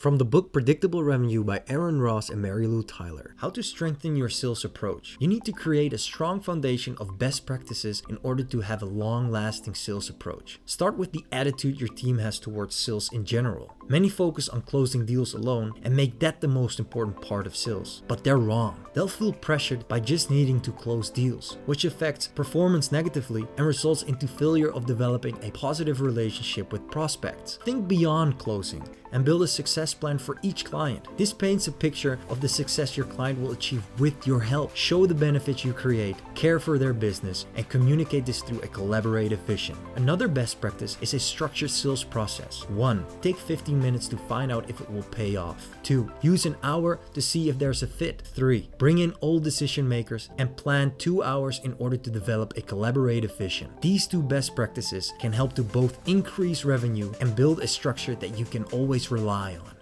From the book Predictable Revenue by Aaron Ross and Marylou Tyler How to Strengthen Your Sales Approach. You need to create a strong foundation of best practices in order to have a long lasting sales approach. Start with the attitude your team has towards sales in general. Many focus on closing deals alone and make that the most important part of sales. But they're wrong. They'll feel pressured by just needing to close deals, which affects performance negatively and results into failure of developing a positive relationship with prospects. Think beyond closing and build a success plan for each client. This paints a picture of the success your client will achieve with your help. Show the benefits you create, care for their business, and communicate this through a collaborative vision. Another best practice is a structured sales process. 1. Take 15 minutes to find out if it will pay off. 2. Use an hour to see if there's a fit. 3. Bring in all decision makers and plan 2 hours in order to develop a collaborative vision. These two best practices can help to both increase revenue and build a structure that you can always rely on.